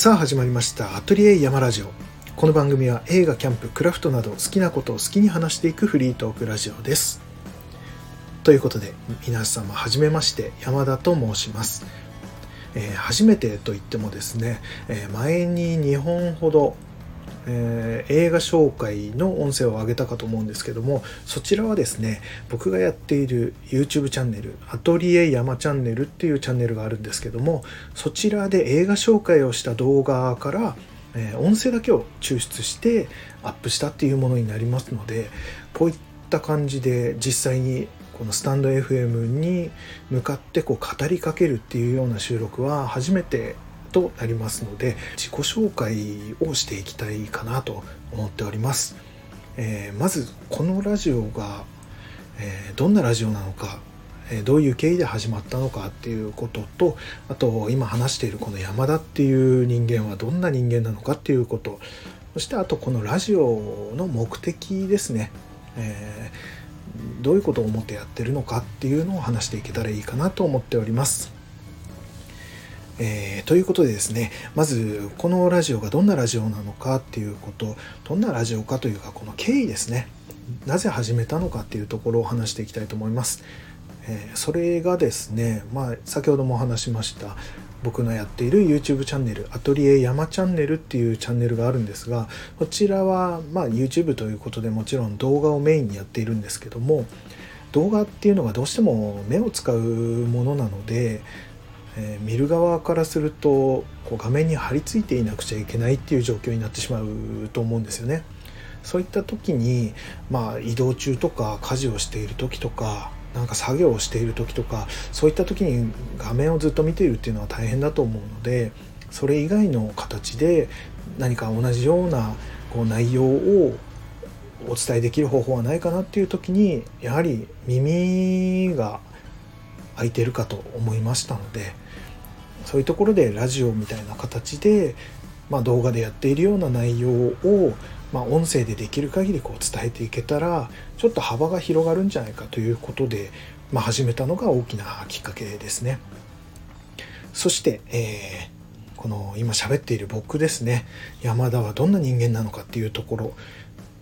さあ始まりましたアトリエ山ラジオ。この番組は映画キャンプクラフトなど好きなことを好きに話していくフリートークラジオです。ということで皆様はじめまして山田と申します、えー、初めてと言ってもですね、えー、前に2本ほどえー、映画紹介の音声を上げたかと思うんですけどもそちらはですね僕がやっている YouTube チャンネルアトリエ山チャンネルっていうチャンネルがあるんですけどもそちらで映画紹介をした動画から、え、音声だけを抽出してアップしたっていうものになりますのでこういった感じで実際にこのスタンド FM に向かってこう語りかけるっていうような収録は初めてとなりますので自己紹介をしていきたいかなと思っております、えー、まずこのラジオが、えー、どんなラジオなのかどういう経緯で始まったのかっていうこととあと今話しているこの山田っていう人間はどんな人間なのかっていうことそしてあとこのラジオの目的ですね、えー、どういうことを思ってやってるのかっていうのを話していけたらいいかなと思っております。えー、ということでですねまずこのラジオがどんなラジオなのかっていうことどんなラジオかというかこの経緯ですねなぜ始めたのかっていうところを話していきたいと思います。えー、それがですね、まあ、先ほども話しました僕のやっている YouTube チャンネルアトリエ山チャンネルっていうチャンネルがあるんですがこちらはまあ YouTube ということでもちろん動画をメインにやっているんですけども動画っていうのがどうしても目を使うものなのでえー、見る側からするとこう画面に貼り付いていなくちゃいけないっていう状況になってしまうと思うんですよね。そういった時に、まあ、移動中とか家事をしている時とかなんか作業をしている時とかそういった時に画面をずっと見ているっていうのは大変だと思うのでそれ以外の形で何か同じようなこう内容をお伝えできる方法はないかなっていう時にやはり耳が空いてるかと思いましたのでそういうところでラジオみたいな形で、まあ、動画でやっているような内容を、まあ、音声でできる限りこう伝えていけたらちょっと幅が広がるんじゃないかということで、まあ、始めたのが大きなきっかけですね。そして、えー、この今喋っている僕ですね山田はどんな人間なのかっていうところ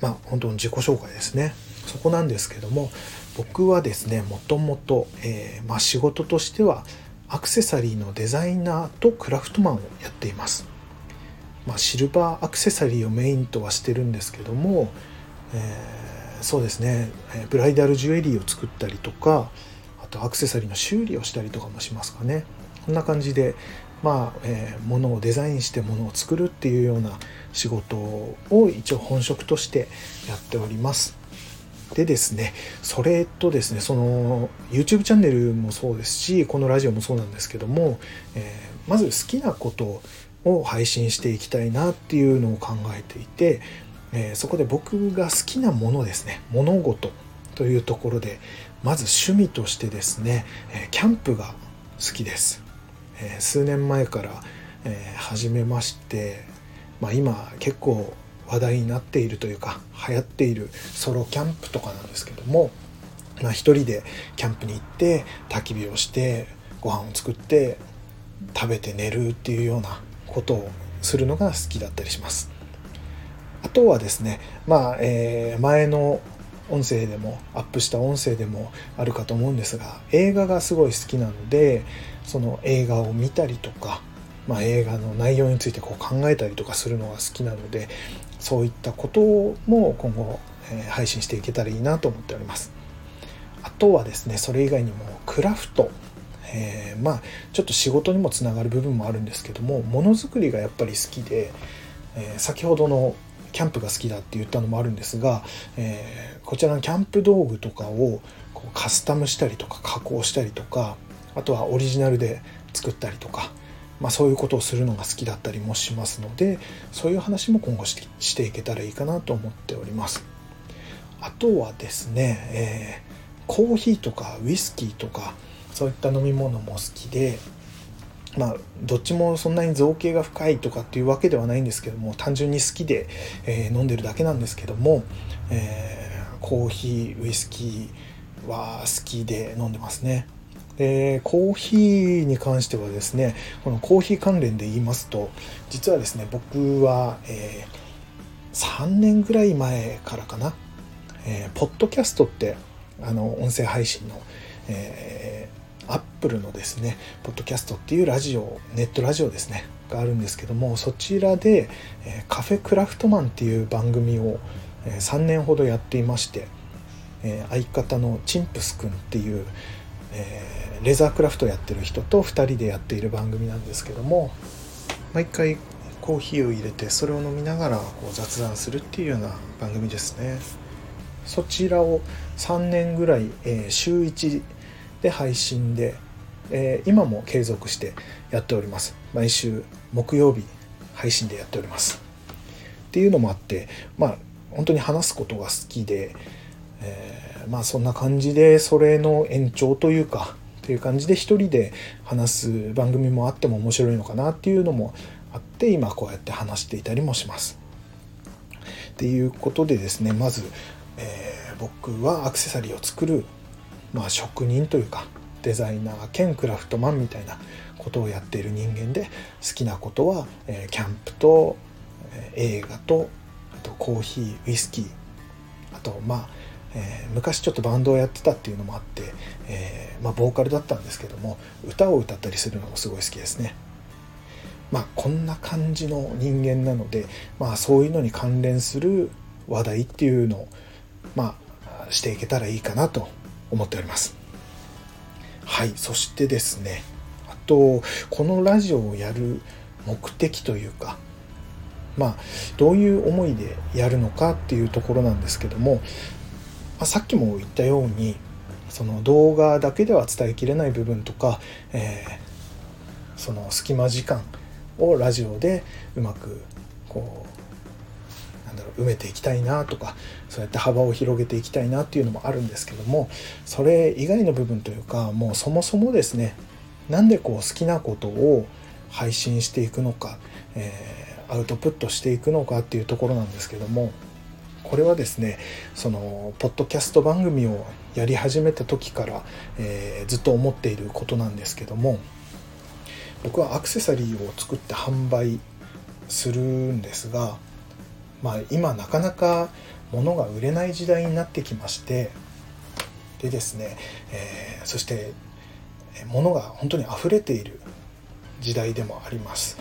まあ本当の自己紹介ですねそこなんですけども僕はですねもともと、えー、まあ、仕事としてはアクセサリーのデザイナーとクラフトマンをやっています、まあ、シルバーアクセサリーをメインとはしてるんですけども、えー、そうですねブライダルジュエリーを作ったりとかあとアクセサリーの修理をしたりとかもしますかね。こんな感じでまあ、えー、物をデザインして物を作るっていうような仕事を一応本職としてやっております。でですね、それとですね、その YouTube チャンネルもそうですし、このラジオもそうなんですけども、えー、まず好きなことを配信していきたいなっていうのを考えていて、えー、そこで僕が好きなものですね、物事というところで、まず趣味としてですね、えキャンプが好きです。え数年前から、え始めまして、まあ、今結構話題になっているというか流行っているソロキャンプとかなんですけども、まあ、一人でキャンプに行って焚き火をしてご飯を作って食べて寝るっていうようなことをするのが好きだったりします。あとはですねまあ、えー、前の音声でもアップした音声でもあるかと思うんですが映画がすごい好きなのでその映画を見たりとか、まあ、映画の内容についてこう考えたりとかするのが好きなのでそういったことも今後、え配信していけたらいいなと思っております。あとはですねそれ以外にもクラフトえー、まあちょっと仕事にもつながる部分もあるんですけどもものづくりがやっぱり好きで、えー、先ほどのキャンプが好きだって言ったのもあるんですが、えー、こちらのキャンプ道具とかをこうカスタムしたりとか加工したりとかあとはオリジナルで作ったりとかまあ、そういうことをするのが好きだったりもしますのでそういう話も今後してしていけたらいいかなと思っております。あとはですね、えー、コーヒーとかウイスキーとかそういった飲み物も好きでまあどっちもそんなに造形が深いとかっていうわけではないんですけども単純に好きで、えー、飲んでるだけなんですけども、えー、コーヒーウイスキーは好きで飲んでますね。でコーヒーに関してはですねこのコーヒー関連で言いますと実はですね僕は、えー、3年ぐらい前からかな、えー、ポッドキャストってあの音声配信の、えー、アップルのですねポッドキャストっていうラジオネットラジオですねがあるんですけどもそちらで、え、カフェクラフトマンっていう番組を、え、3年ほどやっていまして、え、相方のチンプスくんっていう、えー、レザークラフトやってる人と2人でやっている番組なんですけども毎回コーヒーを入れてそれを飲みながらこう雑談するっていうような番組ですね。そちらを3年ぐらい、えー、週1で配信で、えー、今も継続してやっております。毎週木曜日配信でやっております。っていうのもあってまあ本当に話すことが好きで、えー、まあそんな感じでそれの延長というかっていう感じで一人で話す番組もあっても面白いのかなっていうのもあって今こうやって話していたりもします。っていうことでですねまず、えー、僕はアクセサリーを作る、まあ、職人というかデザイナー兼クラフトマンみたいなことをやっている人間で好きなことは、えー、キャンプと、えー、映画とあとコーヒーウイスキーあとまあ、えー、昔ちょっとバンドをやってたっていうのもあって、えまあ、ボーカルだったんですけども歌を歌ったりするのもすごい好きですね。まあこんな感じの人間なので、まあ、そういうのに関連する話題っていうのをまあしていけたらいいかなと思っております。はいそしてですねあとこのラジオをやる目的というかまあどういう思いでやるのかっていうところなんですけども、まあ、さっきも言ったようにその動画だけでは伝えきれない部分とか、えー、その隙間時間をラジオでうまくこうなんだろう埋めていきたいなとかそうやって幅を広げていきたいなっていうのもあるんですけどもそれ以外の部分というかもうそもそもですねなんでこう好きなことを配信していくのか、えー、アウトプットしていくのかっていうところなんですけどもこれはですねそのポッドキャスト番組をやり始めた時から、えー、ずっと思っていることなんですけども僕はアクセサリーを作って販売するんですが、まあ、今なかなか物が売れない時代になってきましてでですね、えー、そして物が本当に溢れている時代でもあります。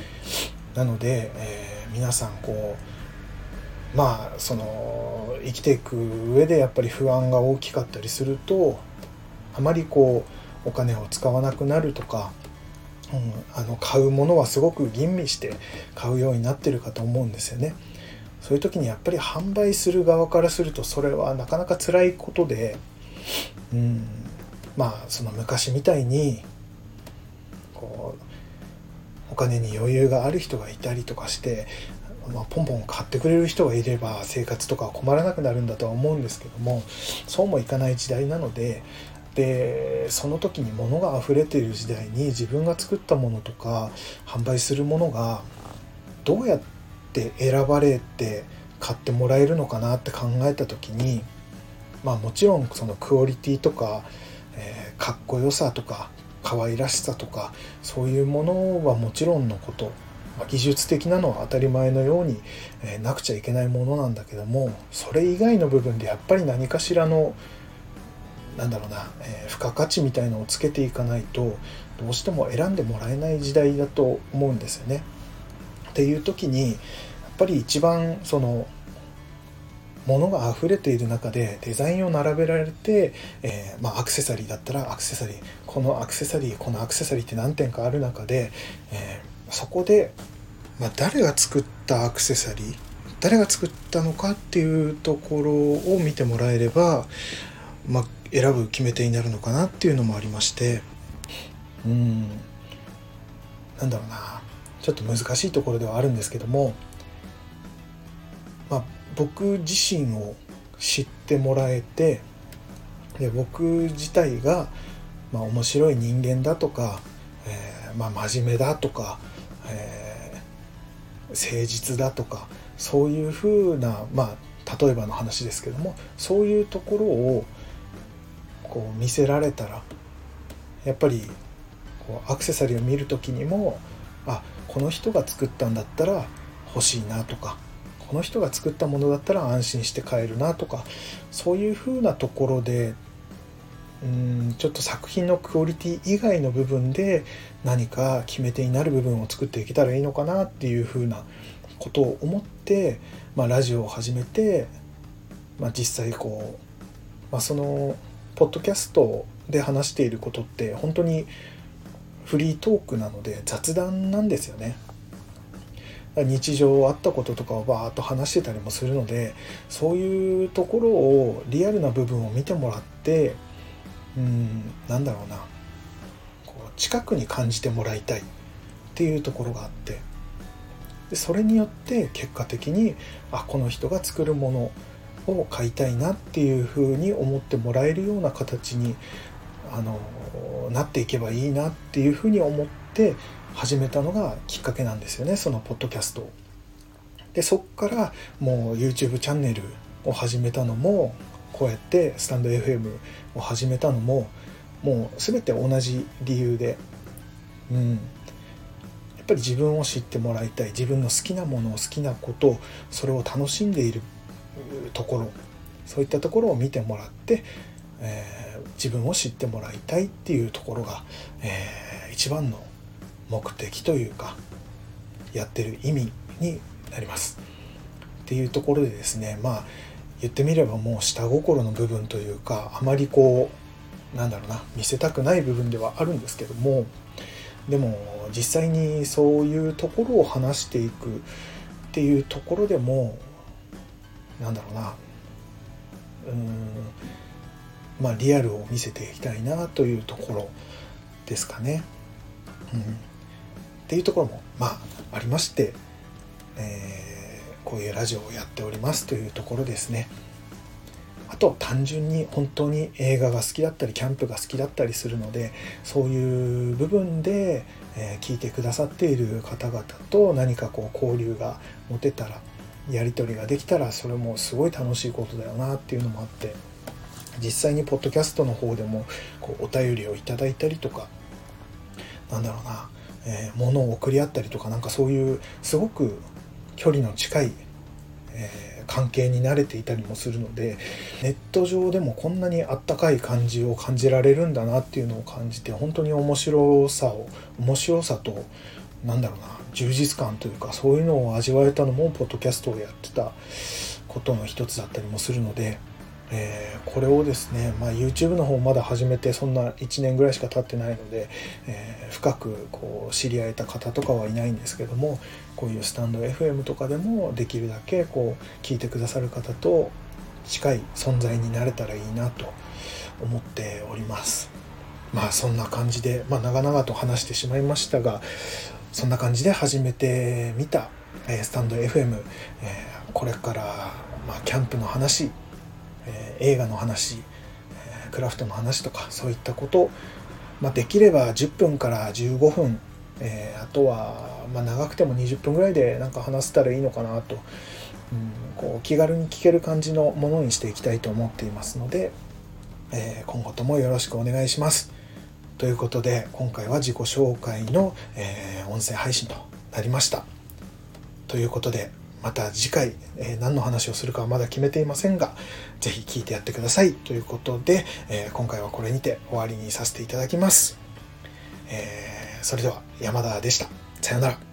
なので、えー、皆さんこうまあその生きていく上でやっぱり不安が大きかったりするとあまりこうお金を使わなくなるとか、うん、あの買うものはすごく吟味して買うようになってるかと思うんですよね。そういう時にやっぱり販売する側からするとそれはなかなか辛いことで、うん、まあその昔みたいにこうお金に余裕がある人がいたりとかして、まあ、ポンポン買ってくれる人がいれば生活とか困らなくなるんだとは思うんですけどもそうもいかない時代なのででその時に物が溢れている時代に自分が作ったものとか販売するものがどうやって選ばれて買ってもらえるのかなって考えた時にまあもちろんそのクオリティとか、えー、かっこよさとか可愛らしさとかそういうものはもちろんのこと、まあ、技術的なのは当たり前のように、えー、なくちゃいけないものなんだけどもそれ以外の部分でやっぱり何かしらのなんだろうな、えー、付加価値みたいのをつけていかないとどうしても選んでもらえない時代だと思うんですよね。っていう時にやっぱり一番その物が溢れている中でデザインを並べられて、えー、まあ、アクセサリーだったらアクセサリーこのアクセサリーこのアクセサリーって何点かある中で、えー、そこで、まあ、誰が作ったアクセサリー誰が作ったのかっていうところを見てもらえれば、まあ、選ぶ決め手になるのかなっていうのもありまして。うん。なんだろうな。ちょっと難しいところではあるんですけども、まあ、僕自身を知ってもらえてで僕自体が、まあ、面白い人間だとか、えー、まあ、真面目だとか、えー、誠実だとかそういうふうな、まあ、例えばの話ですけどもそういうところをこう見せられたらやっぱりこうアクセサリーを見る時にもあこの人が作ったんだったら欲しいなとかこの人が作ったものだったら安心して買えるなとかそういう風なところでうんちょっと作品のクオリティ以外の部分で何か決め手になる部分を作っていけたらいいのかなっていう風なことを思って、まあ、ラジオを始めて、まあ、実際こう、まあ、そのポッドキャストで話していることって本当にフリートークなので雑談なんですよね。日常あったこととかをバーッと話してたりもするのでそういうところをリアルな部分を見てもらってうんなんだろうなこう近くに感じてもらいたいっていうところがあってでそれによって結果的にあこの人が作るものを買いたいなっていうふうに思ってもらえるような形にあのなっていけばいいなっていうふうに思って始めたのがきっかけなんですよねそのポッドキャストを。でそっからもう YouTube チャンネルを始めたのもこうやってスタンド FM を始めたのももう全て同じ理由で、うん、やっぱり自分を知ってもらいたい自分の好きなものを好きなことそれを楽しんでいるところそういったところを見てもらって、えー、自分を知ってもらいたいっていうところが、えー、一番の目的というかやってる意味になります。っていうところでですねまあ言ってみればもう下心の部分というかあまりこうなんだろうな見せたくない部分ではあるんですけどもでも実際にそういうところを話していくっていうところでもなんだろうなうんまあリアルを見せていきたいなというところですかね。うん、っていうところもまあありまして、えーこういうラジオをやっておりますというところですね。あと単純に本当に映画が好きだったりキャンプが好きだったりするのでそういう部分で、え聞いてくださっている方々と何かこう交流が持てたらやり取りができたらそれもすごい楽しいことだよなっていうのもあって実際にポッドキャストの方でもこうお便りをいただいたりとかなんだろうな、えー、物を送り合ったりとかなんかそういうすごく距離の近い、えー、関係に慣れていたりもするのでネット上でもこんなにあったかい感じを感じられるんだなっていうのを感じて本当に面白さを面白さとなんだろうな充実感というかそういうのを味わえたのもポッドキャストをやってたことの一つだったりもするのでえー、これをですね、まあ、YouTube の方まだ始めてそんな1年ぐらいしか経ってないので、えー、深くこう知り合えた方とかはいないんですけどもこういうスタンド FM とかでもできるだけこう聞いてくださる方と近い存在になれたらいいなと思っております。まあそんな感じで、まあ、長々と話してしまいましたがそんな感じで始めてみた、えー、スタンド FM、えこれから、まあ、キャンプの話え、映画の話、え、クラフトの話とかそういったこと、まあ、できれば10分から15分、え、あとは、ま、長くても20分ぐらいでなんか話せたらいいのかなと、うん、こう気軽に聞ける感じのものにしていきたいと思っていますので、え今後ともよろしくお願いします。ということで今回は自己紹介の、え音声配信となりました。ということでまた次回、えー、何の話をするかはまだ決めていませんが、ぜひ聞いてやってください。ということで、えー、今回はこれにて終わりにさせていただきます。えー、それでは山田でした。さようなら。